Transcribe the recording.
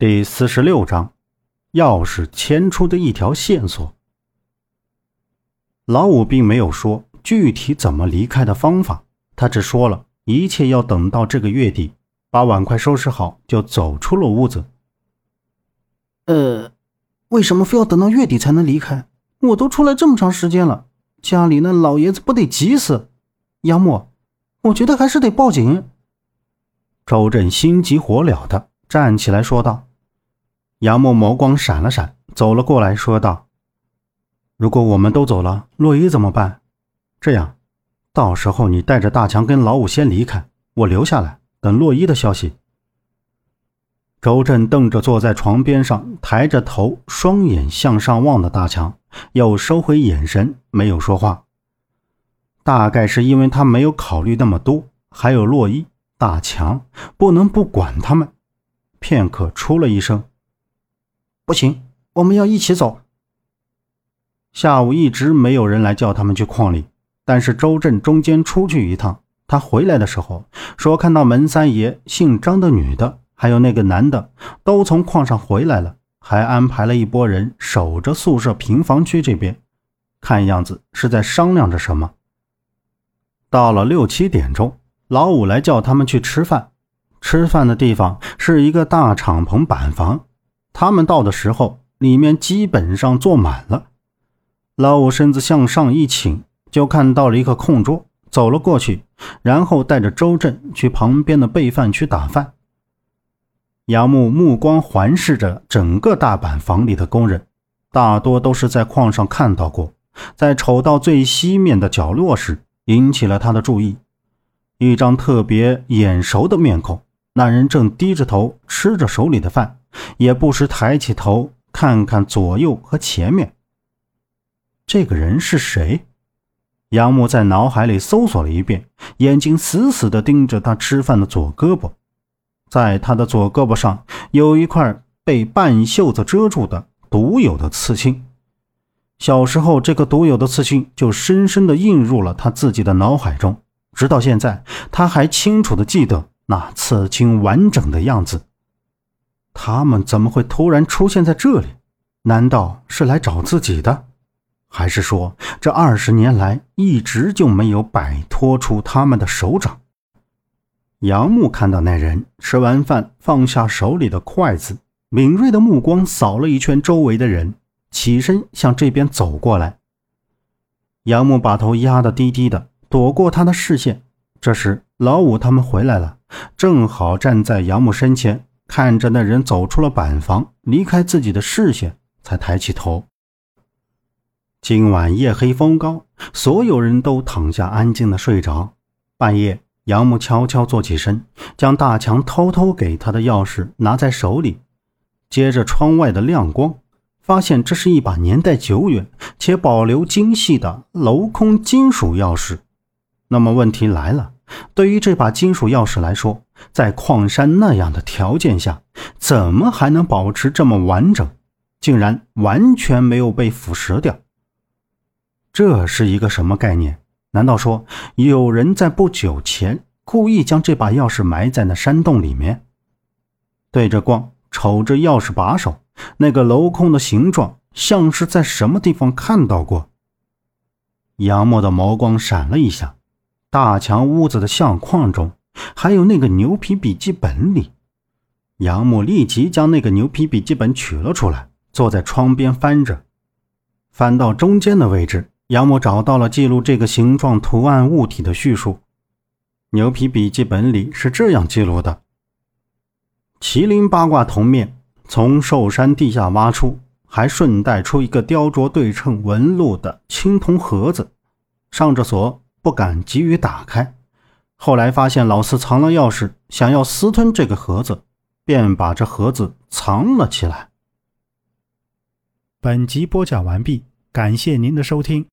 第四十六章，钥匙牵出的一条线索。老五并没有说具体怎么离开的方法，他只说了一切要等到这个月底，把碗筷收拾好，就走出了屋子。呃，为什么非要等到月底才能离开？我都出来这么长时间了，家里那老爷子不得急死？杨木，我觉得还是得报警。周震心急火燎的站起来说道。杨木眸光闪了闪，走了过来，说道：“如果我们都走了，洛伊怎么办？这样，到时候你带着大强跟老五先离开，我留下来等洛伊的消息。”周震瞪着坐在床边上，抬着头，双眼向上望的大强，又收回眼神，没有说话。大概是因为他没有考虑那么多，还有洛伊、大强，不能不管他们。片刻，出了一声。不行，我们要一起走。下午一直没有人来叫他们去矿里，但是周震中间出去一趟，他回来的时候说看到门三爷、姓张的女的，还有那个男的都从矿上回来了，还安排了一拨人守着宿舍平房区这边，看样子是在商量着什么。到了六七点钟，老五来叫他们去吃饭，吃饭的地方是一个大敞篷板房。他们到的时候，里面基本上坐满了。老五身子向上一倾，就看到了一个空桌，走了过去，然后带着周震去旁边的备饭区打饭。杨木目光环视着整个大板房里的工人，大多都是在矿上看到过，在瞅到最西面的角落时，引起了他的注意。一张特别眼熟的面孔，那人正低着头吃着手里的饭。也不时抬起头看看左右和前面。这个人是谁？杨木在脑海里搜索了一遍，眼睛死死地盯着他吃饭的左胳膊。在他的左胳膊上有一块被半袖子遮住的独有的刺青。小时候，这个独有的刺青就深深地印入了他自己的脑海中，直到现在，他还清楚地记得那刺青完整的样子。他们怎么会突然出现在这里？难道是来找自己的，还是说这二十年来一直就没有摆脱出他们的手掌？杨木看到那人吃完饭，放下手里的筷子，敏锐的目光扫了一圈周围的人，起身向这边走过来。杨木把头压得低低的，躲过他的视线。这时，老五他们回来了，正好站在杨木身前。看着那人走出了板房，离开自己的视线，才抬起头。今晚夜黑风高，所有人都躺下，安静的睡着。半夜，杨木悄悄坐起身，将大强偷偷给他的钥匙拿在手里，接着窗外的亮光，发现这是一把年代久远且保留精细的镂空金属钥匙。那么问题来了。对于这把金属钥匙来说，在矿山那样的条件下，怎么还能保持这么完整？竟然完全没有被腐蚀掉。这是一个什么概念？难道说有人在不久前故意将这把钥匙埋在那山洞里面？对着光，瞅着钥匙把手，那个镂空的形状，像是在什么地方看到过。杨默的眸光闪了一下。大强屋子的相框中，还有那个牛皮笔记本里，杨木立即将那个牛皮笔记本取了出来，坐在窗边翻着。翻到中间的位置，杨木找到了记录这个形状图案物体的叙述。牛皮笔记本里是这样记录的：麒麟八卦铜面从寿山地下挖出，还顺带出一个雕琢对称纹路的青铜盒子，上着锁。不敢急于打开，后来发现老四藏了钥匙，想要私吞这个盒子，便把这盒子藏了起来。本集播讲完毕，感谢您的收听。